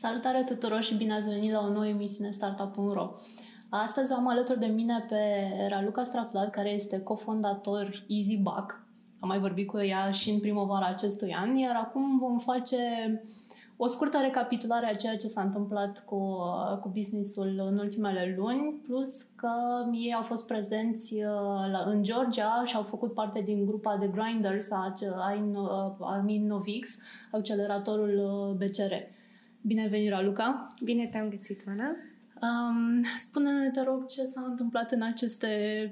Salutare tuturor și bine ați venit la o nouă emisiune Startup.ro. Astăzi am alături de mine pe Raluca Straplat, care este cofondator EasyBuck. Am mai vorbit cu ea și în primăvara acestui an, iar acum vom face o scurtă recapitulare a ceea ce s-a întâmplat cu, cu businessul în ultimele luni, plus că ei au fost prezenți uh, în Georgia și au făcut parte din grupa de grinders a, a, a Innovix, acceleratorul uh, BCR. Bine venit, Raluca! Bine te-am găsit, Ana! Um, spune-ne, te rog, ce s-a întâmplat în aceste,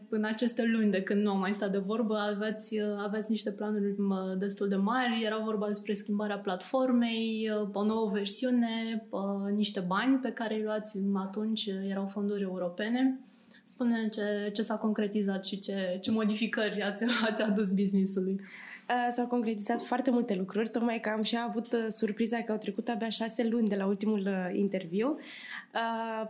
în aceste luni de când nu am mai stat de vorbă. Aveți, aveți niște planuri destul de mari, era vorba despre schimbarea platformei, o nouă versiune, niște bani pe care îi luați atunci, erau fonduri europene. Spune ce, ce s-a concretizat și ce, ce modificări ați, ați adus business-ului. Uh, s-au concretizat foarte multe lucruri, tocmai că am și avut uh, surpriza că au trecut abia șase luni de la ultimul uh, interviu.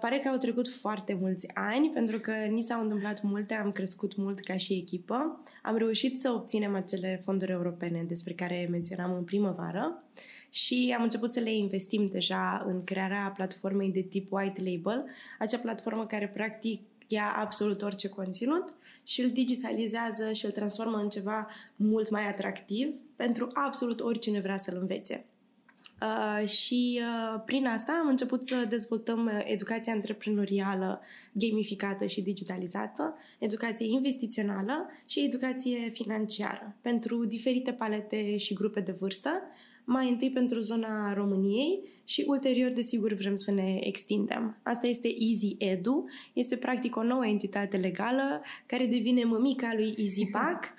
Pare că au trecut foarte mulți ani, pentru că ni s-au întâmplat multe, am crescut mult ca și echipă. Am reușit să obținem acele fonduri europene despre care menționam în primăvară și am început să le investim deja în crearea platformei de tip white label, acea platformă care practic ia absolut orice conținut și îl digitalizează și îl transformă în ceva mult mai atractiv pentru absolut oricine vrea să-l învețe. Uh, și uh, prin asta am început să dezvoltăm uh, educația antreprenorială gamificată și digitalizată, educație investițională și educație financiară pentru diferite palete și grupe de vârstă, mai întâi pentru zona României și ulterior, desigur, vrem să ne extindem. Asta este Easy Edu, este practic o nouă entitate legală care devine mămica lui EasyPack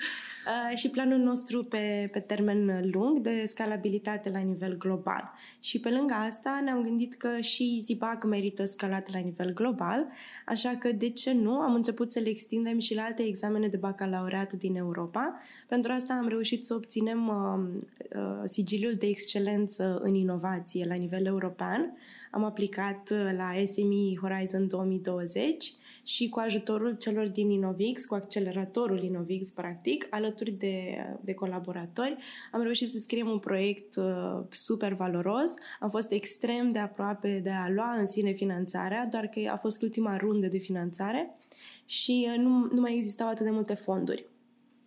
uh, și planul nostru pe, pe termen lung de scalabilitate la nivel global. Și pe lângă asta ne-am gândit că și EasyPack merită scalat la nivel global, așa că de ce nu am început să le extindem și la alte examene de bacalaureat din Europa. Pentru asta am reușit să obținem uh, uh, sigiliul de excelență în inovație la nivel european. Am aplicat uh, la SME Horizon 2020 și cu ajutorul celor din Innovix, cu acceleratorul Innovix, practic, alături de, de colaboratori, am reușit să scriem un proiect uh, super valoros. Am fost extrem de aproape de a lua în sine finanțarea, doar că a fost ultima rundă de finanțare și uh, nu, nu mai existau atât de multe fonduri.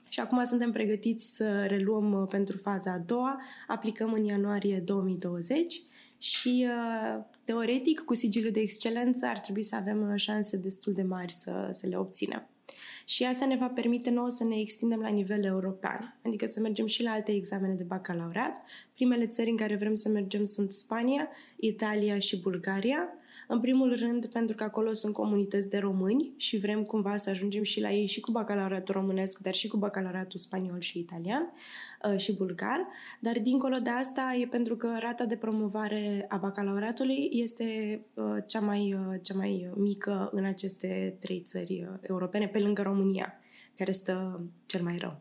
Și acum suntem pregătiți să reluăm uh, pentru faza a doua, aplicăm în ianuarie 2020 și uh, teoretic cu sigiliul de excelență ar trebui să avem uh, șanse destul de mari să, să le obținem. Și asta ne va permite nouă să ne extindem la nivel european, adică să mergem și la alte examene de bacalaureat. Primele țări în care vrem să mergem sunt Spania, Italia și Bulgaria, în primul rând, pentru că acolo sunt comunități de români și vrem cumva să ajungem și la ei și cu bacalaureatul românesc, dar și cu bacalaureatul spaniol și italian uh, și bulgar. Dar dincolo de asta e pentru că rata de promovare a bacalaureatului este uh, cea mai, uh, cea mai mică în aceste trei țări europene, pe lângă România, care stă cel mai rău.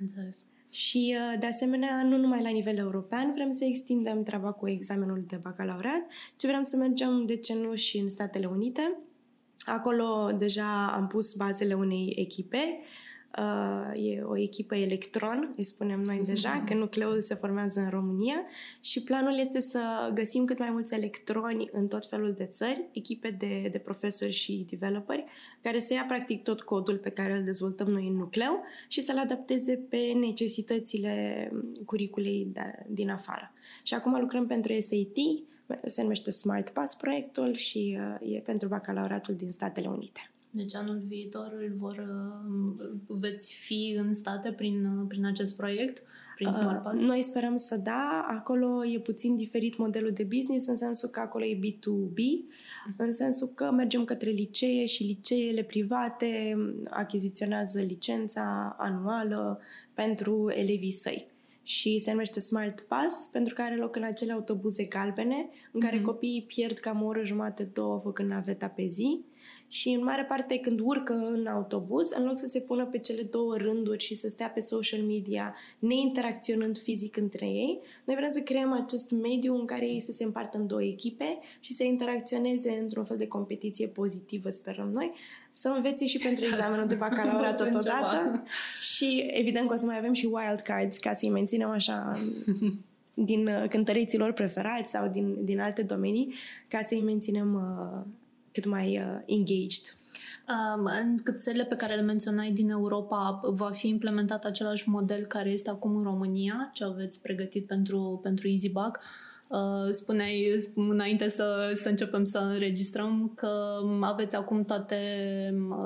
Înțeles. Și, uh, de asemenea, nu numai la nivel european vrem să extindem treaba cu examenul de bacalaureat, ci vrem să mergem, de ce nu, și în Statele Unite. Acolo deja am pus bazele unei echipe Uh, e o echipă electron, îi spunem noi deja, că nucleul se formează în România și planul este să găsim cât mai mulți electroni în tot felul de țări, echipe de, de profesori și developeri, care să ia practic tot codul pe care îl dezvoltăm noi în nucleu și să-l adapteze pe necesitățile curiculei de, din afară. Și acum lucrăm pentru SAT, se numește Smart Pass proiectul și uh, e pentru bacalaureatul din Statele Unite. Deci anul viitor îl vor, uh, veți fi în state prin, uh, prin acest proiect, prin uh, Smart Pass? Noi sperăm să da. Acolo e puțin diferit modelul de business, în sensul că acolo e B2B, în sensul că mergem către licee și liceele private achiziționează licența anuală pentru elevii săi și se numește Smart Pass pentru că are loc în acele autobuze galbene în care mm-hmm. copiii pierd cam o oră jumate, două făcând naveta pe zi și în mare parte când urcă în autobuz, în loc să se pună pe cele două rânduri și să stea pe social media, neinteracționând fizic între ei, noi vrem să creăm acest mediu în care ei să se împartă în două echipe și să interacționeze într-un fel de competiție pozitivă, sperăm noi, să învețe și pentru examenul de bacalaureat totodată. și evident că o să mai avem și wild cards ca să-i menținem așa din uh, cântăreții lor preferați sau din, din alte domenii, ca să-i menținem uh, cât mai uh, engaged. Um, în țările pe care le menționai din Europa, va fi implementat același model care este acum în România, ce aveți pregătit pentru, pentru EasyBug? Uh, spuneai înainte să, să începem să înregistrăm că aveți acum toate,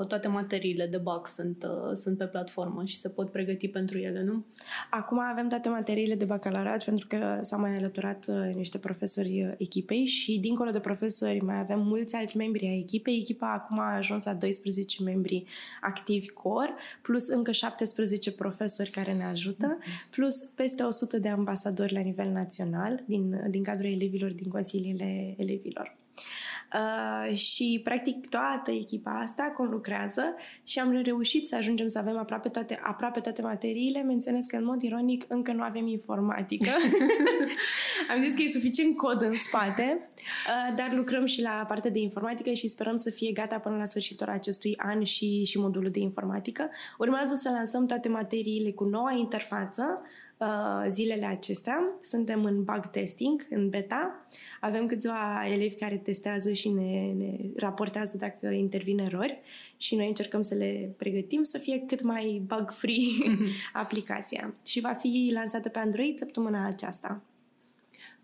toate materiile de bug sunt, uh, sunt pe platformă și se pot pregăti pentru ele, nu? Acum avem toate materiile de bacalaureat pentru că s-au mai alăturat uh, niște profesori echipei și dincolo de profesori mai avem mulți alți membri ai echipei. Echipa acum a ajuns la 12 membri activi core, plus încă 17 profesori care ne ajută, mm-hmm. plus peste 100 de ambasadori la nivel național din, din din cadrul elevilor, din consiliile elevilor. Uh, și practic toată echipa asta conlucrează și am reușit să ajungem să avem aproape toate, aproape toate materiile. Menționez că în mod ironic încă nu avem informatică. am zis că e suficient cod în spate, uh, dar lucrăm și la partea de informatică și sperăm să fie gata până la sfârșitul acestui an și, și modulul de informatică. Urmează să lansăm toate materiile cu noua interfață, Uh, zilele acestea. Suntem în bug testing, în beta. Avem câțiva elevi care testează și ne, ne raportează dacă intervin erori și noi încercăm să le pregătim să fie cât mai bug-free aplicația. Și va fi lansată pe Android săptămâna aceasta.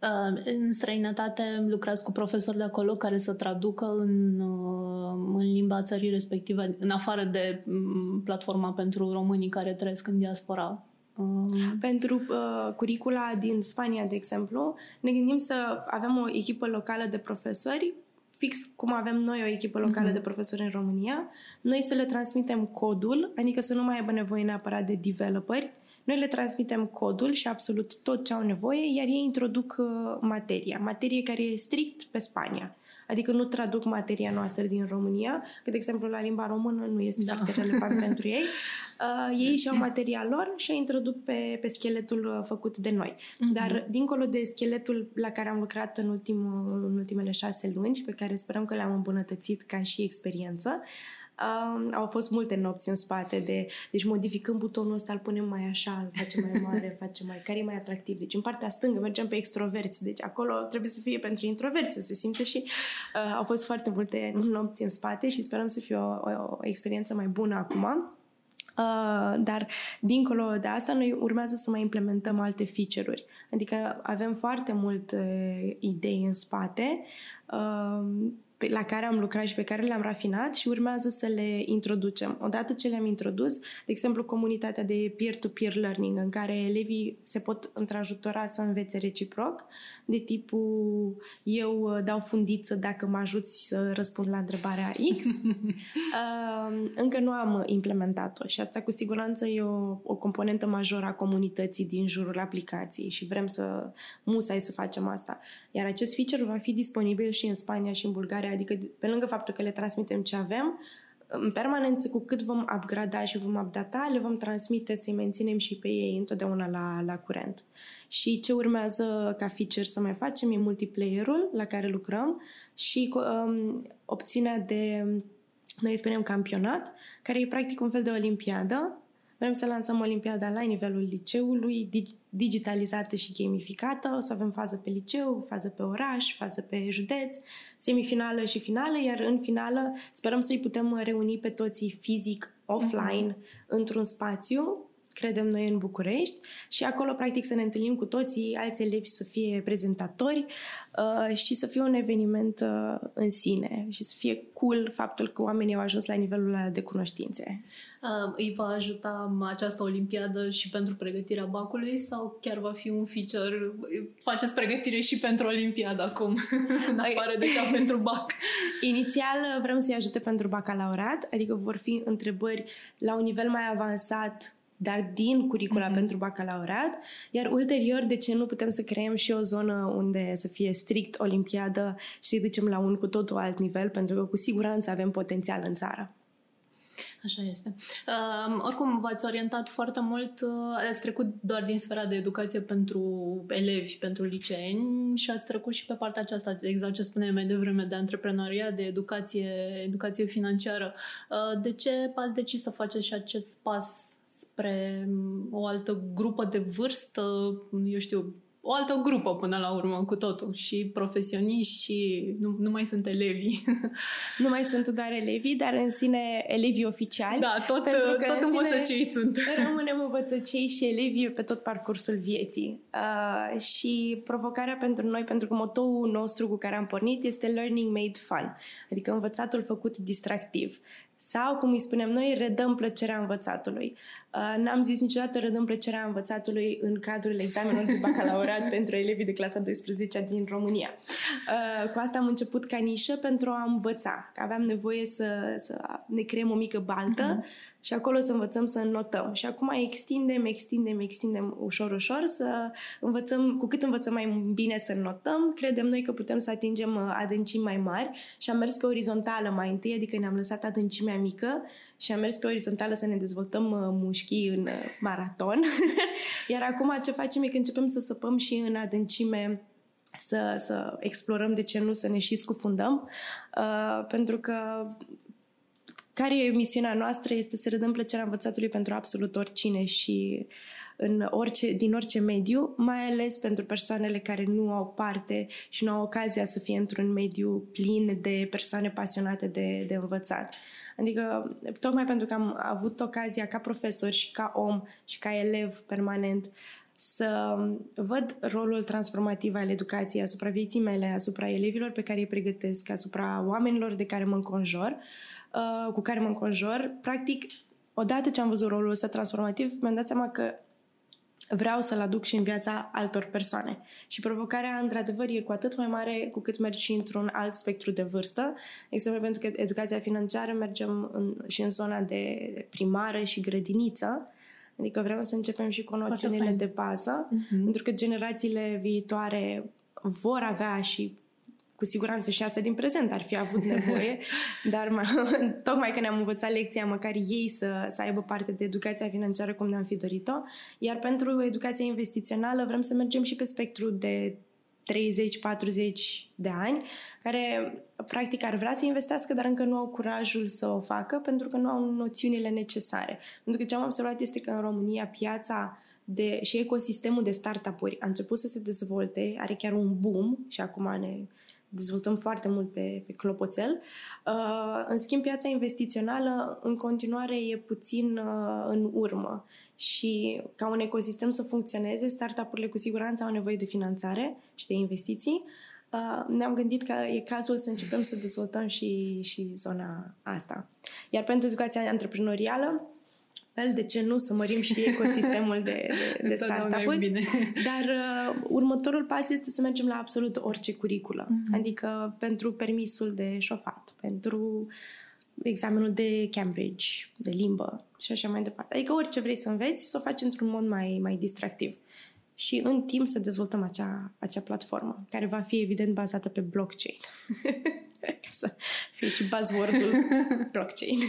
Uh, în străinătate lucrați cu profesori de acolo care să traducă în, uh, în limba țării respective, în afară de mm, platforma pentru românii care trăiesc în diaspora Um, pentru uh, curicula din Spania, de exemplu, ne gândim să avem o echipă locală de profesori, fix cum avem noi o echipă locală uh-huh. de profesori în România, noi să le transmitem codul, adică să nu mai aibă nevoie neapărat de developeri, noi le transmitem codul și absolut tot ce au nevoie, iar ei introduc uh, materia, materie care e strict pe Spania. Adică nu traduc materia noastră din România, că, de exemplu, la limba română nu este da. foarte relevant pentru ei. Uh, ei și-au materia lor și o introduc pe, pe scheletul uh, făcut de noi. Mm-hmm. Dar, dincolo de scheletul la care am lucrat în, ultimul, în ultimele șase luni și pe care sperăm că le-am îmbunătățit ca și experiență, Uh, au fost multe nopți în spate de, deci modificăm butonul ăsta, îl punem mai așa, îl facem mai mare, facem mai, care e mai atractiv. Deci în partea stângă mergem pe extroverți, deci acolo trebuie să fie pentru introverți să se simte și uh, au fost foarte multe nopți în spate și sperăm să fie o, o, o experiență mai bună acum. Uh, dar dincolo de asta, noi urmează să mai implementăm alte feature-uri. Adică avem foarte multe idei în spate. Uh, pe, la care am lucrat și pe care le-am rafinat și urmează să le introducem. Odată ce le-am introdus, de exemplu, comunitatea de peer-to-peer learning, în care elevii se pot întrajutora să învețe reciproc, de tipul eu uh, dau fundiță dacă mă ajuți să răspund la întrebarea X. uh, încă nu am implementat-o și asta cu siguranță e o, o componentă majoră a comunității din jurul aplicației și vrem să musai să facem asta. Iar acest feature va fi disponibil și în Spania și în Bulgaria, adică pe lângă faptul că le transmitem ce avem, în permanență, cu cât vom upgrada și vom updata, le vom transmite să-i menținem și pe ei întotdeauna la, la curent. Și ce urmează ca feature să mai facem e multiplayer-ul la care lucrăm și um, opțiunea de, noi spunem campionat, care e practic un fel de olimpiadă Vrem să lansăm Olimpiada la nivelul liceului, digitalizată și gamificată. O să avem fază pe liceu, fază pe oraș, fază pe județ, semifinală și finală, iar în finală sperăm să-i putem reuni pe toții fizic, offline, uh-huh. într-un spațiu credem noi în București și acolo practic să ne întâlnim cu toții, alți elevi să fie prezentatori uh, și să fie un eveniment uh, în sine și să fie cool faptul că oamenii au ajuns la nivelul ăla de cunoștințe. Uh, îi va ajuta această olimpiadă și pentru pregătirea bacului sau chiar va fi un feature? Faceți pregătire și pentru olimpiadă acum, în afară de cea pentru bac? Inițial uh, vrem să-i ajute pentru bacalaureat, adică vor fi întrebări la un nivel mai avansat dar din curicula mm-hmm. pentru bacalaureat, iar ulterior, de ce nu putem să creăm și o zonă unde să fie strict olimpiadă și să-i ducem la un cu totul alt nivel, pentru că cu siguranță avem potențial în țară. Așa este. Uh, oricum, v-ați orientat foarte mult, uh, ați trecut doar din sfera de educație pentru elevi, pentru liceeni și ați trecut și pe partea aceasta, exact ce spuneai mai devreme, de antreprenoriat, de educație, educație financiară. Uh, de ce ați decis să faceți și acest pas spre o altă grupă de vârstă, eu știu, o altă grupă până la urmă cu totul. Și profesioniști și nu, nu mai sunt elevi. nu mai sunt doar elevii, dar în sine elevii oficiali. Da, tot, pentru că tot în învățăcei sunt. Rămânem învățăcei și elevii pe tot parcursul vieții. Uh, și provocarea pentru noi, pentru că motoul nostru cu care am pornit este Learning Made Fun, adică învățatul făcut distractiv. Sau, cum îi spunem noi, redăm plăcerea învățatului. Uh, n-am zis niciodată redăm plăcerea învățatului în cadrul examenului de bacalaureat pentru elevii de clasa 12 din România. Uh, cu asta am început ca nișă pentru a învăța. Aveam nevoie să, să ne creăm o mică baltă uh-huh și acolo să învățăm să notăm. Și acum extindem, extindem, extindem ușor, ușor să învățăm, cu cât învățăm mai bine să notăm, credem noi că putem să atingem uh, adâncimi mai mari și am mers pe orizontală mai întâi, adică ne-am lăsat adâncimea mică și am mers pe orizontală să ne dezvoltăm uh, mușchii în uh, maraton. Iar acum ce facem e că începem să săpăm și în adâncime să, să explorăm, de ce nu, să ne și scufundăm, uh, pentru că care e misiunea noastră este să redăm plăcerea învățatului pentru absolut oricine și în orice, din orice mediu, mai ales pentru persoanele care nu au parte și nu au ocazia să fie într-un mediu plin de persoane pasionate de, de învățat. Adică, tocmai pentru că am avut ocazia ca profesor și ca om și ca elev permanent să văd rolul transformativ al educației asupra vieții mele, asupra elevilor pe care îi pregătesc, asupra oamenilor de care mă înconjor, uh, uh, cu care mă înconjor, practic, odată ce am văzut rolul ăsta transformativ, mi-am dat seama că vreau să-l aduc și în viața altor persoane. Și provocarea, într-adevăr, e cu atât mai mare cu cât mergi și într-un alt spectru de vârstă. Exemplu, pentru că educația financiară mergem în, și în zona de primară și grădiniță, Adică vrem să începem și cu noțiunile de bază, uh-huh. pentru că generațiile viitoare vor avea și cu siguranță și asta din prezent ar fi avut nevoie, dar mă, tocmai că ne-am învățat lecția, măcar ei să, să aibă parte de educația financiară cum ne-am fi dorit-o, iar pentru educația investițională vrem să mergem și pe spectru de 30-40 de ani, care practic ar vrea să investească, dar încă nu au curajul să o facă pentru că nu au noțiunile necesare. Pentru că ce am observat este că în România piața de, și ecosistemul de startup-uri a început să se dezvolte, are chiar un boom și acum ne dezvoltăm foarte mult pe, pe clopoțel. Uh, în schimb, piața investițională în continuare e puțin uh, în urmă și ca un ecosistem să funcționeze, startup-urile cu siguranță au nevoie de finanțare și de investiții. Uh, ne-am gândit că e cazul să începem să dezvoltăm și, și zona asta. Iar pentru educația antreprenorială, fel, de ce nu să mărim și ecosistemul de, de, de startup-uri. Bine. Dar uh, următorul pas este să mergem la absolut orice curiculă. Mm-hmm. Adică pentru permisul de șofat, pentru examenul de Cambridge, de limbă și așa mai departe. Adică orice vrei să înveți, să o faci într-un mod mai, mai distractiv. Și în timp să dezvoltăm acea, acea platformă, care va fi evident bazată pe blockchain. ca să fie și buzzword-ul blockchain.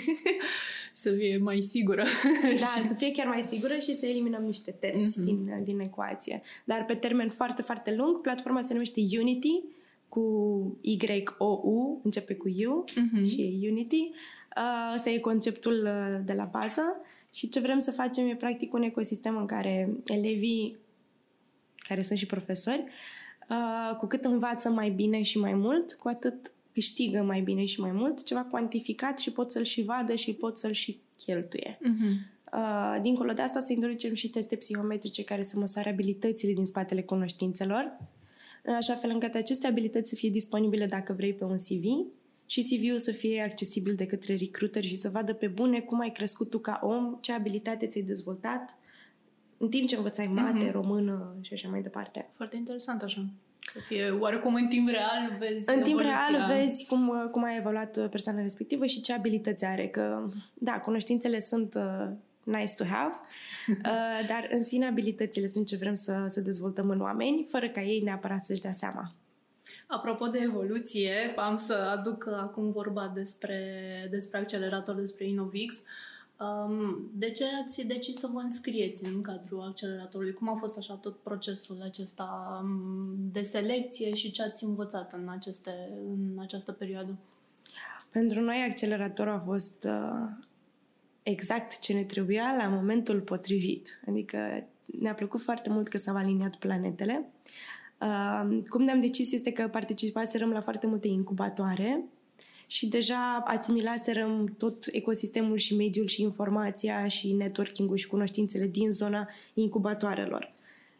să fie mai sigură. da, să fie chiar mai sigură și să eliminăm niște terți mm-hmm. din, din ecuație. Dar pe termen foarte, foarte lung, platforma se numește Unity, cu Y-O-U, începe cu U mm-hmm. și e Unity. Uh, asta e conceptul uh, de la bază și ce vrem să facem e practic un ecosistem în care elevii, care sunt și profesori, uh, cu cât învață mai bine și mai mult, cu atât câștigă mai bine și mai mult, ceva cuantificat și pot să-l și vadă și pot să-l și cheltuie. Uh-huh. Uh, dincolo de asta să introducem și teste psihometrice care să măsoare abilitățile din spatele cunoștințelor, în așa fel încât aceste abilități să fie disponibile dacă vrei pe un CV și CV-ul să fie accesibil de către recruiter și să vadă pe bune cum ai crescut tu ca om, ce abilitate ți-ai dezvoltat în timp ce învățai mate, uh-huh. română și așa mai departe. Foarte interesant așa. Să fie oarecum în timp real vezi În timp real vezi cum, cum a evoluat persoana respectivă și ce abilități are. Că, da, cunoștințele sunt uh, nice to have, uh, dar în sine abilitățile sunt ce vrem să, să dezvoltăm în oameni, fără ca ei neapărat să-și dea seama. Apropo de evoluție, am să aduc acum vorba despre, despre accelerator, despre Innovix. Uh, Um, de ce ați decis să vă înscrieți în cadrul acceleratorului? Cum a fost așa tot procesul acesta de selecție și ce ați învățat în, aceste, în această perioadă? Pentru noi acceleratorul a fost uh, exact ce ne trebuia la momentul potrivit. Adică ne-a plăcut foarte mult că s-au aliniat planetele. Uh, cum ne-am decis este că participaserăm la foarte multe incubatoare și deja asimilaserăm tot ecosistemul și mediul și informația și networking-ul și cunoștințele din zona incubatoarelor.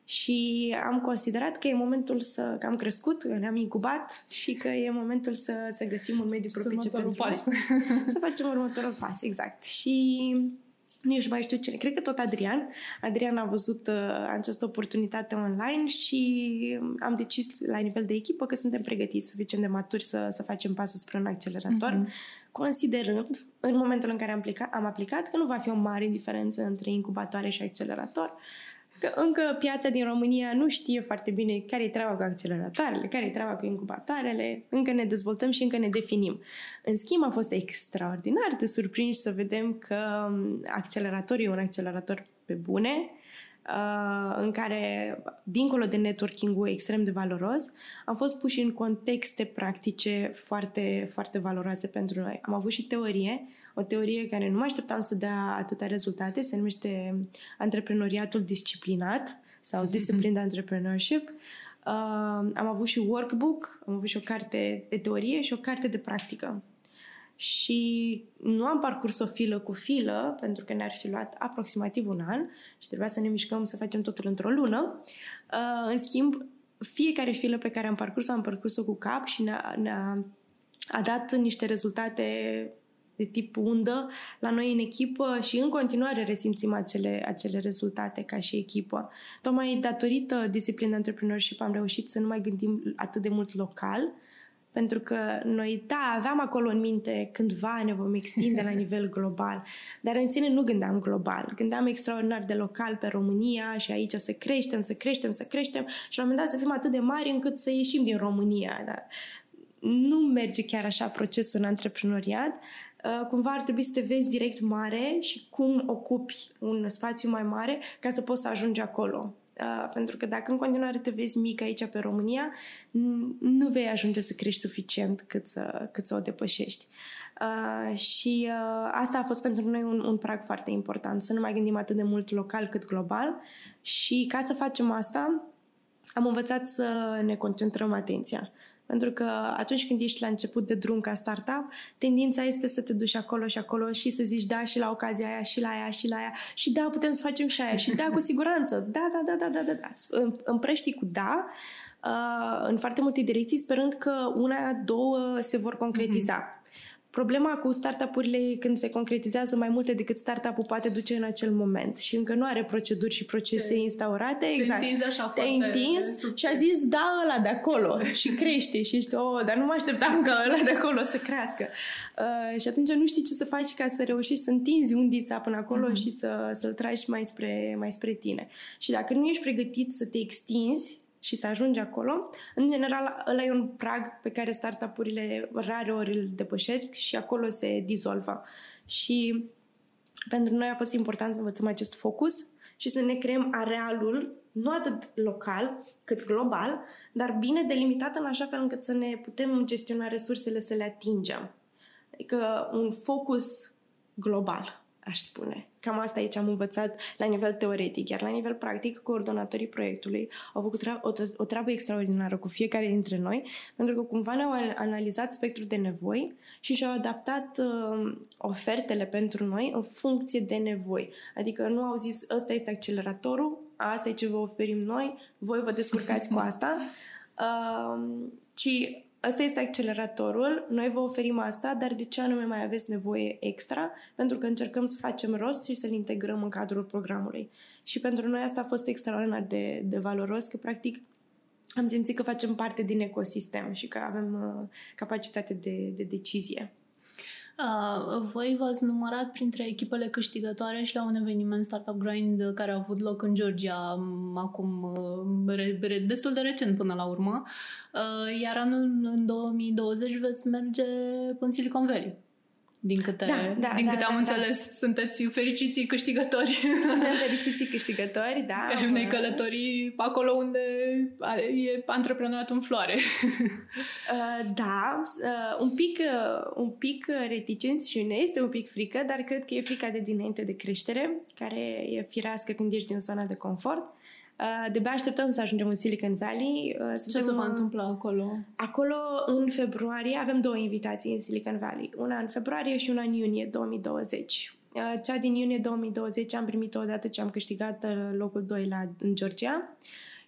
Și am considerat că e momentul să... că am crescut, că ne-am incubat și că e momentul să, să găsim un mediu propice pentru pas. să facem următorul pas, exact. Și nici mai știu cine, cred că tot Adrian. Adrian a văzut uh, această oportunitate online și am decis la nivel de echipă că suntem pregătiți suficient de maturi să, să facem pasul spre un accelerator, mm-hmm. considerând, în momentul în care am aplicat, am aplicat, că nu va fi o mare diferență între incubatoare și accelerator, că încă piața din România nu știe foarte bine care e treaba cu acceleratoarele, care e treaba cu incubatoarele, încă ne dezvoltăm și încă ne definim. În schimb, a fost extraordinar de surprins să vedem că um, acceleratorul e un accelerator pe bune, uh, în care, dincolo de networking-ul extrem de valoros, am fost puși în contexte practice foarte, foarte valoroase pentru noi. Am avut și teorie, o teorie care nu mă așteptam să dea atâtea rezultate, se numește antreprenoriatul disciplinat sau mhm. Disciplined Entrepreneurship. Uh, am avut și workbook, am avut și o carte de teorie și o carte de practică. Și nu am parcurs o filă cu filă, pentru că ne-ar fi luat aproximativ un an și trebuia să ne mișcăm să facem totul într-o lună. Uh, în schimb, fiecare filă pe care am parcurs-o, am parcurs-o cu cap și ne-a, ne-a a dat niște rezultate de tip undă la noi în echipă și în continuare resimțim acele, acele rezultate ca și echipă. Tocmai datorită disciplinei entrepreneurship am reușit să nu mai gândim atât de mult local, pentru că noi, da, aveam acolo în minte cândva ne vom extinde la nivel global, dar în sine nu gândeam global. Gândeam extraordinar de local pe România și aici să creștem, să creștem, să creștem și la un moment dat să fim atât de mari încât să ieșim din România. Dar nu merge chiar așa procesul în antreprenoriat. Uh, cumva ar trebui să te vezi direct mare și cum ocupi un spațiu mai mare ca să poți să ajungi acolo. Uh, pentru că dacă în continuare te vezi mic aici pe România, nu vei ajunge să crești suficient cât să, cât să o depășești. Uh, și uh, asta a fost pentru noi un, un prag foarte important, să nu mai gândim atât de mult local cât global și ca să facem asta am învățat să ne concentrăm atenția. Pentru că atunci când ești la început de drum ca startup, tendința este să te duci acolo și acolo și să zici da și la ocazia aia și la aia și la aia și da, putem să facem și aia și da, cu siguranță, da, da, da, da, da, da, da. Împrăști cu da uh, în foarte multe direcții, sperând că una, două se vor concretiza. Mm-hmm. Problema cu startup-urile e când se concretizează mai multe decât startup-ul poate duce în acel moment și încă nu are proceduri și procese te, instaurate. Exact. Te întinzi așa Te-ai întins și a zis da ăla de acolo și crește și ești, oh, dar nu mă așteptam ca ăla de acolo să crească. Uh, și atunci nu știi ce să faci ca să reușești să întinzi undița până acolo mm-hmm. și să, să-l tragi mai spre, mai spre tine. Și dacă nu ești pregătit să te extinzi, și să ajungi acolo. În general, ăla e un prag pe care startup-urile rare ori îl depășesc și acolo se dizolvă. Și pentru noi a fost important să învățăm acest focus și să ne creăm arealul nu atât local cât global, dar bine delimitat în așa fel încât să ne putem gestiona resursele să le atingem. Adică un focus global aș spune. Cam asta aici am învățat la nivel teoretic, iar la nivel practic, coordonatorii proiectului au făcut o, o treabă extraordinară cu fiecare dintre noi, pentru că cumva ne-au analizat spectrul de nevoi și și-au adaptat uh, ofertele pentru noi în funcție de nevoi. Adică nu au zis, ăsta este acceleratorul, asta e ce vă oferim noi, voi vă descurcați cu asta, uh, ci Asta este acceleratorul, noi vă oferim asta, dar de ce anume mai aveți nevoie extra? Pentru că încercăm să facem rost și să-l integrăm în cadrul programului. Și pentru noi asta a fost extraordinar de, de valoros, că practic am simțit că facem parte din ecosistem și că avem uh, capacitate de, de decizie. Uh, voi v-ați numărat printre echipele câștigătoare și la un eveniment Startup Grind care a avut loc în Georgia acum uh, destul de recent până la urmă, uh, iar anul în 2020 veți merge în Silicon Valley. Din câte, da, da, din da, câte da, am da, înțeles. Da. Sunteți fericiții câștigători. Suntem fericiții câștigători, da. Avem noi călătorii acolo unde e antreprenoriatul în floare. Uh, da, uh, un pic, uh, un pic reticenți și ne este un pic frică, dar cred că e frica de dinainte de creștere, care e firească când ești din zona de confort. Uh, de așteptăm să ajungem în Silicon Valley. Uh, Ce se va întâmpla acolo? Acolo, în februarie, avem două invitații în Silicon Valley. Una în februarie și una în iunie 2020. Uh, cea din iunie 2020 am primit-o odată ce am câștigat locul 2 la, în Georgia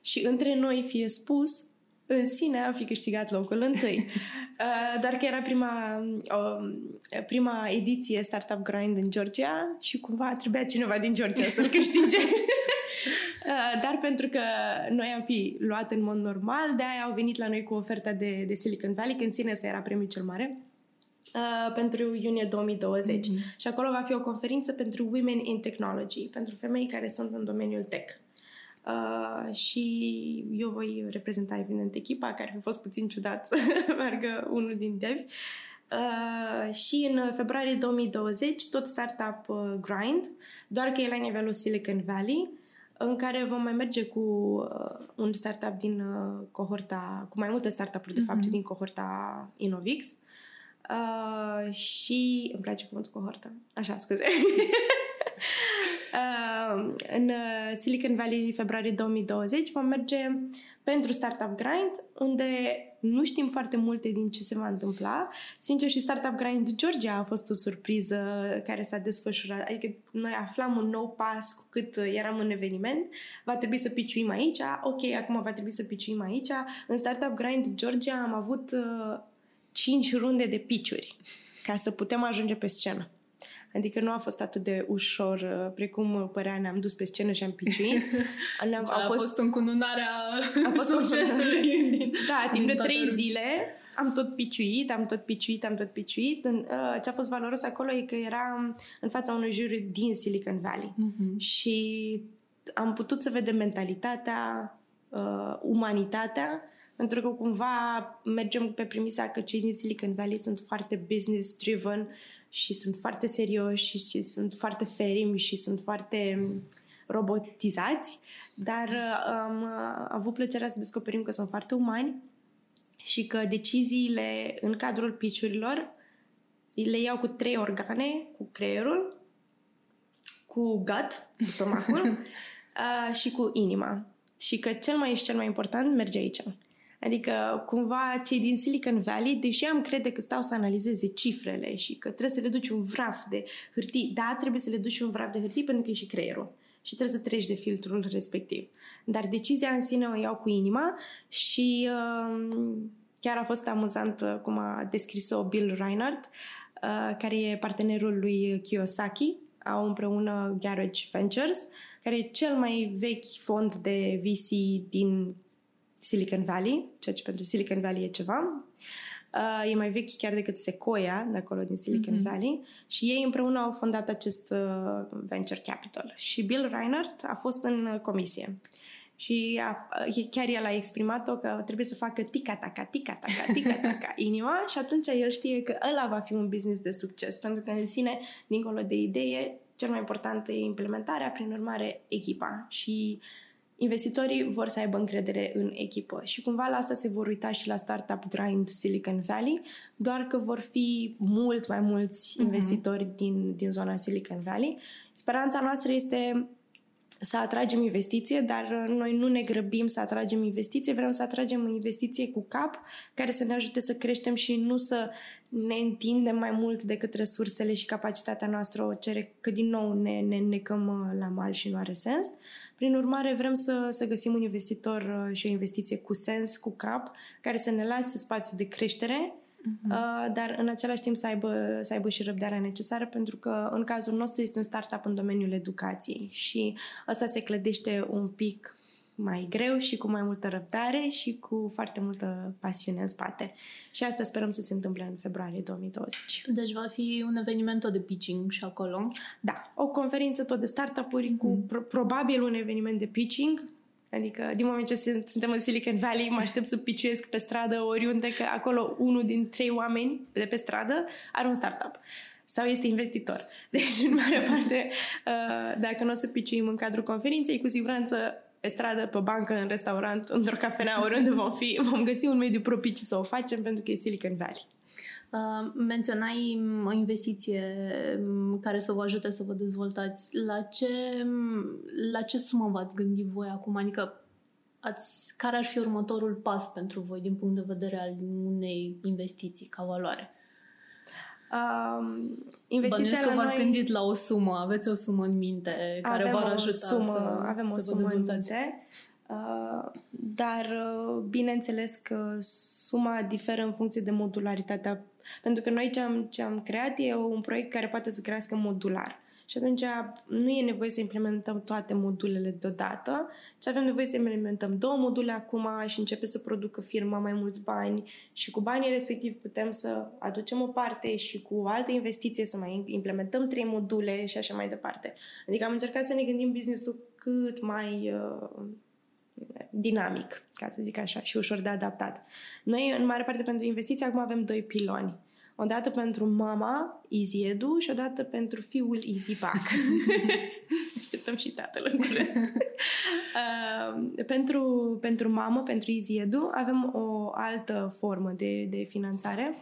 și între noi fie spus, în sine am fi câștigat locul întâi. Uh, doar că era prima, uh, prima ediție Startup Grind în Georgia și cumva trebuia cineva din Georgia să-l câștige. uh, dar pentru că noi am fi luat în mod normal, de aia au venit la noi cu oferta de, de Silicon Valley, când în sine ăsta era premiul cel mare. Uh, pentru iunie 2020. Mm-hmm. Și acolo va fi o conferință pentru Women in Technology, pentru femei care sunt în domeniul tech. Uh, și eu voi reprezenta, evident, echipa, care a fost puțin ciudat să meargă unul din devi. Uh, și în februarie 2020, tot startup uh, Grind, doar că e la nivelul Silicon Valley, în care vom mai merge cu uh, un startup din uh, cohorta, cu mai multe startup-uri, de mm-hmm. fapt, din cohorta Innovix. Uh, și îmi place cuvântul cohortă. Așa, scuze. Uh, în uh, Silicon Valley februarie 2020 vom merge pentru Startup Grind, unde nu știm foarte multe din ce se va întâmpla. Sincer, și Startup Grind Georgia a fost o surpriză care s-a desfășurat. Adică noi aflam un nou pas cu cât uh, eram în eveniment. Va trebui să piciuim aici. Ok, acum va trebui să piciuim aici. În Startup Grind Georgia am avut uh, 5 runde de piciuri ca să putem ajunge pe scenă. Adică nu a fost atât de ușor uh, precum părea, ne-am dus pe scenă și am piciuit. Ne-am, a, a fost, fost încununarea a fost succesului. Din, da, timp de trei zile am tot piciuit, am tot piciuit, am tot piciuit. Uh, ce a fost valoros acolo e că eram în fața unui juriu din Silicon Valley. Uh-huh. Și am putut să vedem mentalitatea, uh, umanitatea, pentru că cumva mergem pe premisa că cei din Silicon Valley sunt foarte business-driven și sunt foarte serioși și sunt foarte ferimi și sunt foarte robotizați, dar uh, am uh, avut plăcerea să descoperim că sunt foarte umani și că deciziile în cadrul piciurilor le iau cu trei organe, cu creierul, cu gut, cu stomacul uh, și cu inima. Și că cel mai și cel mai important merge aici. Adică, cumva, cei din Silicon Valley, deși am crede că stau să analizeze cifrele și că trebuie să le duci un vraf de hârtii, da, trebuie să le duci un vraf de hârtii pentru că e și creierul și trebuie să treci de filtrul respectiv. Dar decizia în sine o iau cu inima și uh, chiar a fost amuzant uh, cum a descris-o Bill Reinhardt, uh, care e partenerul lui Kiyosaki, au împreună Garage Ventures, care e cel mai vechi fond de VC din Silicon Valley, ceea ce pentru Silicon Valley e ceva. Uh, e mai vechi chiar decât Sequoia, de acolo din Silicon mm-hmm. Valley, și ei împreună au fondat acest uh, venture capital. Și Bill Reinhardt a fost în comisie. Și a, chiar el a exprimat-o că trebuie să facă tica-taca, tica-taca, tica-taca inima și atunci el știe că ăla va fi un business de succes, pentru că în sine, dincolo de idee, cel mai important e implementarea, prin urmare, echipa. Și uh, investitorii vor să aibă încredere în echipă și cumva la asta se vor uita și la Startup Grind Silicon Valley, doar că vor fi mult mai mulți uh-huh. investitori din, din zona Silicon Valley. Speranța noastră este să atragem investiție, dar noi nu ne grăbim să atragem investiție, vrem să atragem investiție cu cap care să ne ajute să creștem și nu să ne întindem mai mult decât resursele și capacitatea noastră o cere, că din nou ne, ne necăm la mal și nu are sens. Prin urmare, vrem să, să găsim un investitor uh, și o investiție cu sens, cu cap, care să ne lase spațiu de creștere, uh-huh. dar în același timp să aibă, să aibă și răbdarea necesară, pentru că în cazul nostru este un startup în domeniul educației și asta se clădește un pic mai greu și cu mai multă răbdare și cu foarte multă pasiune în spate. Și asta sperăm să se întâmple în februarie 2020. Deci va fi un eveniment tot de pitching și acolo? Da, o conferință tot de startup-uri mm-hmm. cu mhm. pro- probabil un eveniment de pitching, Adică, din moment ce suntem în Silicon Valley, mă aștept să piciuiesc pe stradă oriunde, că acolo unul din trei oameni de pe stradă are un startup. sau este investitor. Deci, în mare parte, uh, dacă nu o să piciuim în cadrul conferinței, cu siguranță pe stradă, pe bancă, în restaurant, într-o cafenea, oriunde vom fi, vom găsi un mediu propice să o facem pentru că e Silicon Valley. Uh, menționai o investiție care să vă ajute să vă dezvoltați. La ce, la ce sumă v-ați gândit voi acum? Adică ați, care ar fi următorul pas pentru voi din punct de vedere al unei investiții ca valoare? Um, investiția Bănuiesc că v-ați noi... gândit la o sumă, aveți o sumă în minte care avem v-ar ajuta sumă, să Avem să o vă sumă în dezvoltați. minte, uh, dar uh, bineînțeles că suma diferă în funcție de modularitatea, pentru că noi ce am, ce am creat e un proiect care poate să crească modular. Și atunci nu e nevoie să implementăm toate modulele deodată, ci avem nevoie să implementăm două module acum și începe să producă firma mai mulți bani și cu banii respectiv putem să aducem o parte și cu o altă investiție să mai implementăm trei module și așa mai departe. Adică am încercat să ne gândim business-ul cât mai uh, dinamic, ca să zic așa, și ușor de adaptat. Noi, în mare parte pentru investiții, acum avem doi piloni. O dată pentru mama, Easy Edu, și o dată pentru fiul Easy Back. Așteptăm și tatăl în curând. uh, pentru, pentru mamă, pentru Easy Edu, avem o altă formă de, de finanțare,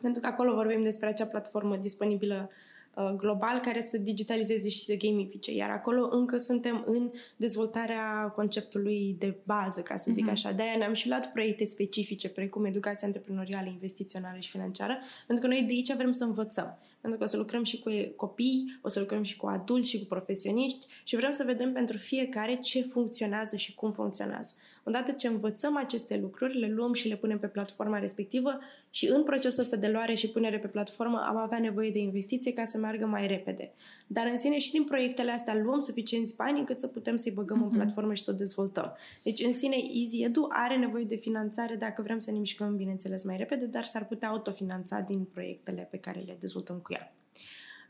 pentru că acolo vorbim despre acea platformă disponibilă uh, global care să digitalizeze și să gamifice. Iar acolo încă suntem în dezvoltarea conceptului de bază, ca să zic Mhm. așa. De-aia ne-am și luat proiecte specifice, precum educația antreprenorială, investițională și financiară, pentru că noi de aici vrem să învățăm. Pentru că o să lucrăm și cu copii, o să lucrăm și cu adulți și cu profesioniști și vrem să vedem pentru fiecare ce funcționează și cum funcționează. Odată ce învățăm aceste lucruri, le luăm și le punem pe platforma respectivă și în procesul ăsta de luare și punere pe platformă am avea nevoie de investiție ca să meargă mai repede. Dar în sine și din proiectele astea luăm suficienți bani încât să putem să-i băgăm mm-hmm. în platformă și să o dezvoltăm. Deci în sine Easy Edu are nevoie de finanțare dacă vrem să ne mișcăm, bineînțeles, mai repede, dar s-ar putea autofinanța din proiectele pe care le dezvoltăm cu ea.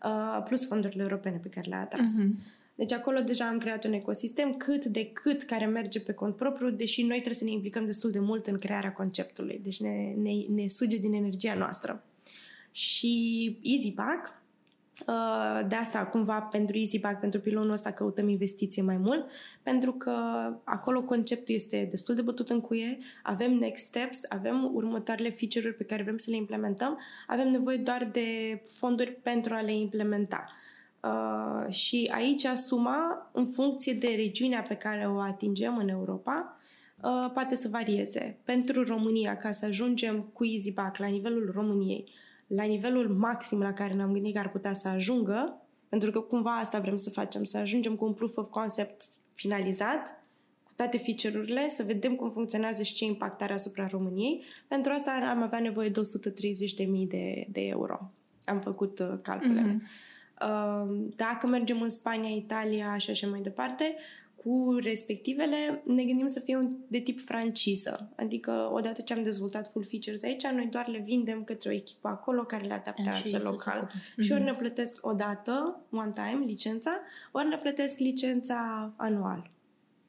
Uh, plus fondurile europene pe care le-a atras. Mhm. Deci acolo deja am creat un ecosistem cât de cât care merge pe cont propriu, deși noi trebuie să ne implicăm destul de mult în crearea conceptului. Deci ne, ne, ne suge din energia noastră. Și EasyBack, uh, de asta cumva pentru EasyBack, pentru pilonul ăsta căutăm investiție mai mult, pentru că acolo conceptul este destul de bătut în cuie, avem next steps, avem următoarele feature-uri pe care vrem să le implementăm, avem nevoie doar de fonduri pentru a le implementa. Uh, și aici suma, în funcție de regiunea pe care o atingem în Europa, uh, poate să varieze. Pentru România, ca să ajungem cu EasyBack la nivelul României, la nivelul maxim la care ne-am gândit că ar putea să ajungă, pentru că cumva asta vrem să facem, să ajungem cu un proof of concept finalizat, cu toate feature-urile, să vedem cum funcționează și ce impact are asupra României. Pentru asta am avea nevoie de 130.000 de, de euro. Am făcut uh, calculele. Mhm. Uh, Dacă mergem în Spania, Italia și așa mai departe, cu respectivele ne gândim să fie un, de tip franciză. Adică, odată ce am dezvoltat full features aici, noi doar le vindem către o echipă acolo care le Și adaptează ei să se local. ocupe. Și ori Mhm. ne plătesc o dată, one time, licența, ori ne plătesc licența anual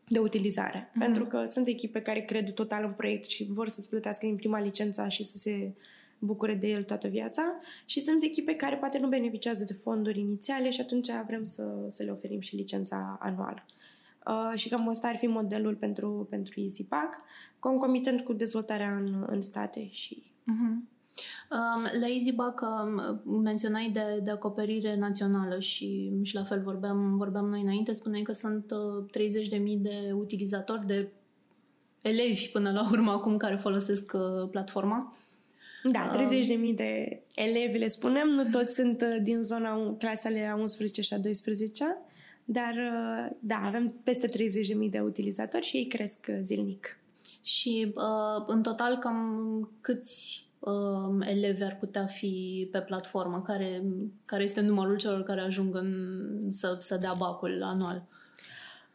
de utilizare. Mhm. Pentru că sunt echipe care cred total în proiect și vor să-ți plătească din prima licența și să se bucure de el toată viața și sunt echipe care poate nu beneficiază de fonduri inițiale și atunci vrem să, să le oferim și licența anuală. Uh, și cam ăsta ar fi modelul pentru, pentru EasyPack, concomitent cu dezvoltarea în, în state și Mhm. Um, la EasyBack um, menționai de, de acoperire națională și, și la fel vorbeam, vorbeam noi înainte, spuneai că sunt uh, 30.000 de utilizatori, de elevi până la urmă acum care folosesc uh, platforma. Da, 30.000 de elevi, le spunem. Nu toți sunt uh, din zona un- clasele a 11 și a 12 dar uh, da, avem peste 30.000 de utilizatori și ei cresc uh, zilnic. Și uh, în total cam câți uh, elevi ar putea fi pe platformă? Care, care este numărul celor care ajung în, să, să dea bacul anual?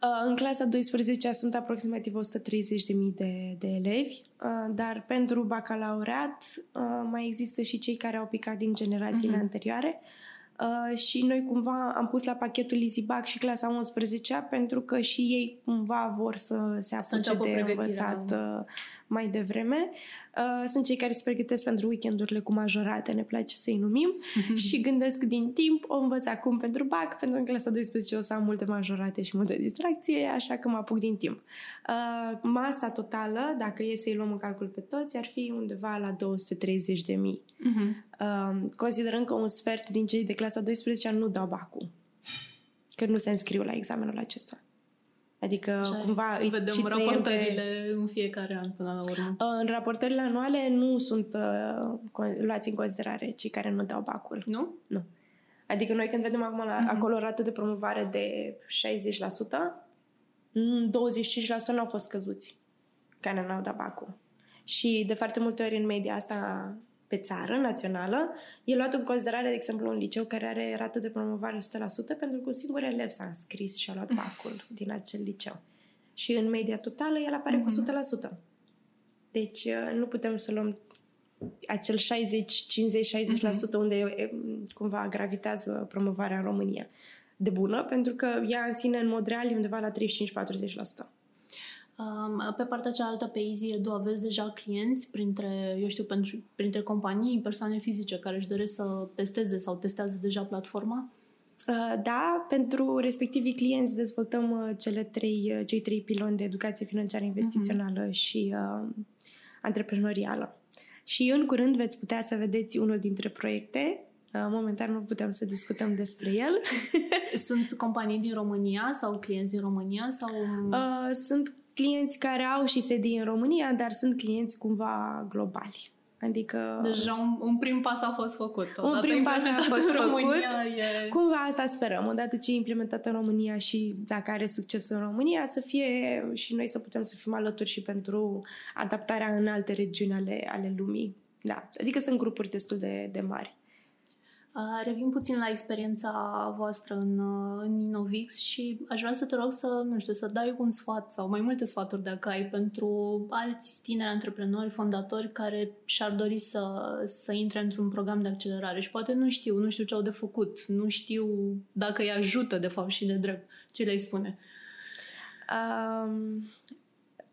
Uh, În clasa 12 sunt aproximativ 130.000 de, de elevi, uh, dar pentru bacalaureat uh, mai există și cei care au picat din generațiile Mhm. anterioare uh, și noi cumva am pus la pachetul EasyBac și clasa 11 pentru că și ei cumva vor să se apuce înceapă de pregătirea. învățat uh, mai devreme Uh, sunt cei care se pregătesc pentru weekendurile cu majorate, ne place să-i numim, și gândesc din timp, o învăț acum pentru BAC, pentru că în clasa 12 o să am multe majorate și multe distracție, așa că mă apuc din timp. Uh, masa totală, dacă e să-i luăm în calcul pe toți, ar fi undeva la 230 de mii. Uh-huh. Uh, considerând că un sfert din cei de clasa 12 nu dau BAC-ul, că nu se înscriu la examenul acesta. Adică Așa cumva... Vedem și raportările pe... în fiecare an până la urmă. În raportările anuale nu sunt uh, luați în considerare cei care nu dau bacul. Nu? Nu. Adică noi când vedem acum la, mm-hmm. acolo rată de promovare de 60%, 25% nu au fost căzuți care n-au dat bacul. Și de foarte multe ori în media asta pe țară, națională, e luat în considerare, de exemplu, un liceu care are rată de promovare 100% pentru că un singur elev s-a înscris și a luat bacul din acel liceu. Și în media totală el apare mm-hmm. cu 100%. Deci uh, nu putem să luăm acel 60, 50, 60% mm-hmm. unde cumva gravitează promovarea în România de bună, pentru că ea în sine, în mod real, e undeva la 35-40%. Pe partea cealaltă, pe Easy Edu, aveți deja clienți printre, eu știu, pentru, printre companii, persoane fizice care își doresc să testeze sau testează deja platforma? Uh, da, pentru respectivii clienți dezvoltăm uh, cele trei, uh, cei trei piloni de educație financiară investițională uh-huh. și uh, antreprenorială. Și în curând veți putea să vedeți unul dintre proiecte. Momentan nu putem să discutăm despre el. Sunt companii din România sau clienți din România? sau? Uh, sunt clienți care au și sedii în România, dar sunt clienți cumva globali. Adică... Deja un, un prim pas a fost făcut. Odată un prim pas a fost în România, făcut. E... Cumva asta sperăm. Odată ce e implementat în România și dacă are succes în România, să fie și noi să putem să fim alături și pentru adaptarea în alte regiuni ale, ale lumii. Da. Adică sunt grupuri destul de, de mari. Revin puțin la experiența voastră în, în Innovix și aș vrea să te rog să, nu știu, să dai un sfat sau mai multe sfaturi dacă ai pentru alți tineri antreprenori, fondatori care și-ar dori să, să intre într-un program de accelerare și poate nu știu, nu știu ce au de făcut, nu știu dacă îi ajută de fapt și de drept. Ce le-ai spune? Um,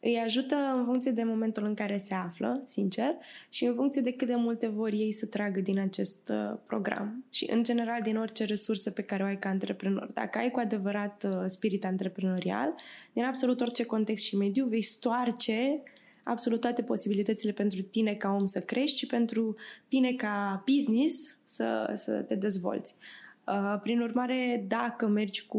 îi ajută în funcție de momentul în care se află, sincer, și în funcție de cât de multe vor ei să tragă din acest uh, program și, în general, din orice resursă pe care o ai ca antreprenor. Dacă ai cu adevărat uh, spirit antreprenorial, din absolut orice context și mediu, vei stoarce absolut toate posibilitățile pentru tine ca om să crești și pentru tine ca business să, să te dezvolți. Uh, prin urmare, dacă mergi cu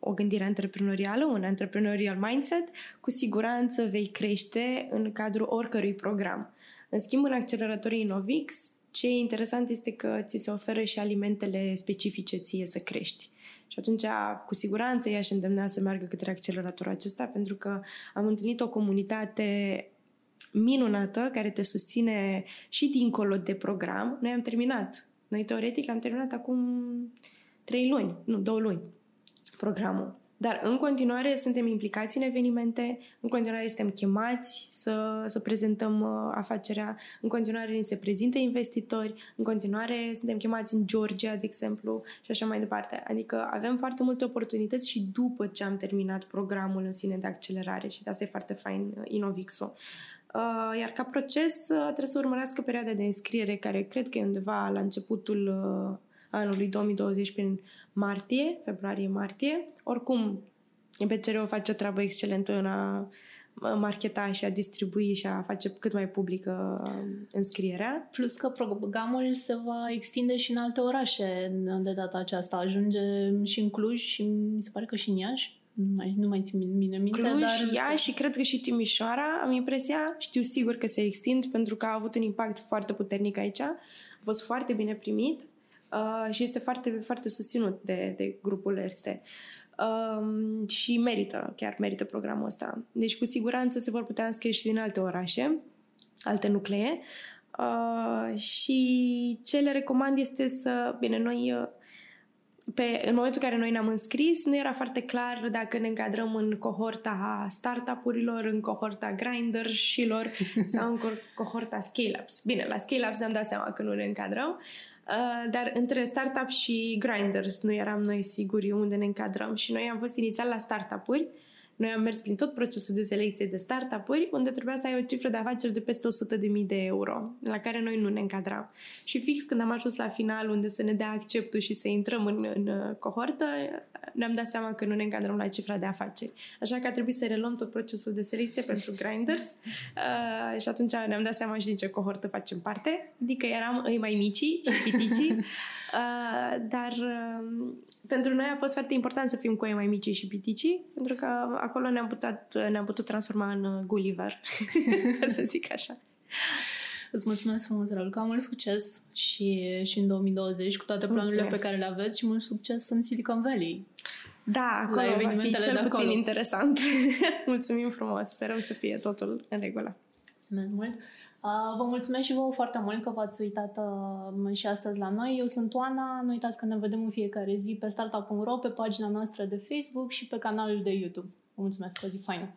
o gândire antreprenorială, un entrepreneurial mindset, cu siguranță vei crește în cadrul oricărui program. În schimb, în acceleratorii Innovix, ce e interesant este că ți se oferă și alimentele specifice ție să crești. Și atunci, cu siguranță, ea și îndemna să meargă către acceleratorul acesta, pentru că am întâlnit o comunitate minunată care te susține și dincolo de program. Noi am terminat noi, teoretic, am terminat acum trei luni, nu, două luni, programul. Dar în continuare suntem implicați în evenimente, în continuare suntem chemați să, să prezentăm uh, afacerea, în continuare ni se prezintă investitori, în continuare suntem chemați în Georgia, de exemplu, și așa mai departe. Adică avem foarte multe oportunități și după ce am terminat programul în sine de accelerare și de asta e foarte fain uh, Inovixo. Uh, iar ca proces uh, trebuie să urmărească perioada de înscriere, care cred că e undeva la începutul uh, anului 2020, prin martie, februarie-martie. Oricum, o face o treabă excelentă în a marketa și a distribui și a face cât mai publică înscrierea. Plus că programul se va extinde și în alte orașe de data aceasta. Ajunge și în Cluj și mi se pare că și în Iași nu mai, nu mai țin bine minte, Cluj, dar... ea și cred că și Timișoara, am impresia, știu sigur că se extind pentru că a avut un impact foarte puternic aici, a fost foarte bine primit uh, și este foarte, foarte susținut de, de grupul este. Um, și merită, chiar merită programul ăsta. Deci cu siguranță se vor putea înscrie și din alte orașe, alte nuclee. Uh, și ce le recomand este să, bine, noi uh, pe, în momentul în care noi ne-am înscris, nu era foarte clar dacă ne încadrăm în cohorta startup-urilor, în cohorta grinders-ilor sau în cohorta scale-ups. Bine, la scale-ups ne-am dat seama că nu ne încadrăm, uh, dar între startup și grinders nu eram noi siguri unde ne încadrăm și noi am fost inițial la startup-uri, Noi am mers prin tot procesul de selecție de startup-uri, unde trebuia să ai o cifră de afaceri de peste 100.000 de euro, la care noi nu ne încadram. Și fix când am ajuns la final, unde să ne dea acceptul și să intrăm în, în uh, cohortă, ne-am dat seama că nu ne încadrăm la cifra de afaceri. Așa că a trebuit să reluăm tot procesul de selecție pentru Grinders uh, și atunci ne-am dat seama și din ce cohortă facem parte. Adică eram îi mai mici și piticii, uh, dar uh, pentru noi a fost foarte important să fim cu ei mai mici și piticii, pentru că acolo ne-am putut, ne-am putut transforma în uh, Gulliver, să zic așa. Îți mulțumesc frumos, Raluca. Mult succes și, și în 2020 cu toate planurile mulțumesc. pe care le aveți și mult succes în Silicon Valley. Da, acolo la va fi cel puțin acolo. interesant. Mulțumim frumos. Sperăm să fie totul în regulă. Mulțumesc mult. Vă mulțumesc și vouă foarte mult că v-ați uitat uh, și astăzi la noi. Eu sunt Oana. Nu uitați că ne vedem în fiecare zi pe startup.ro, pe pagina noastră de Facebook și pe canalul de YouTube. Vă mulțumesc, o zi faină!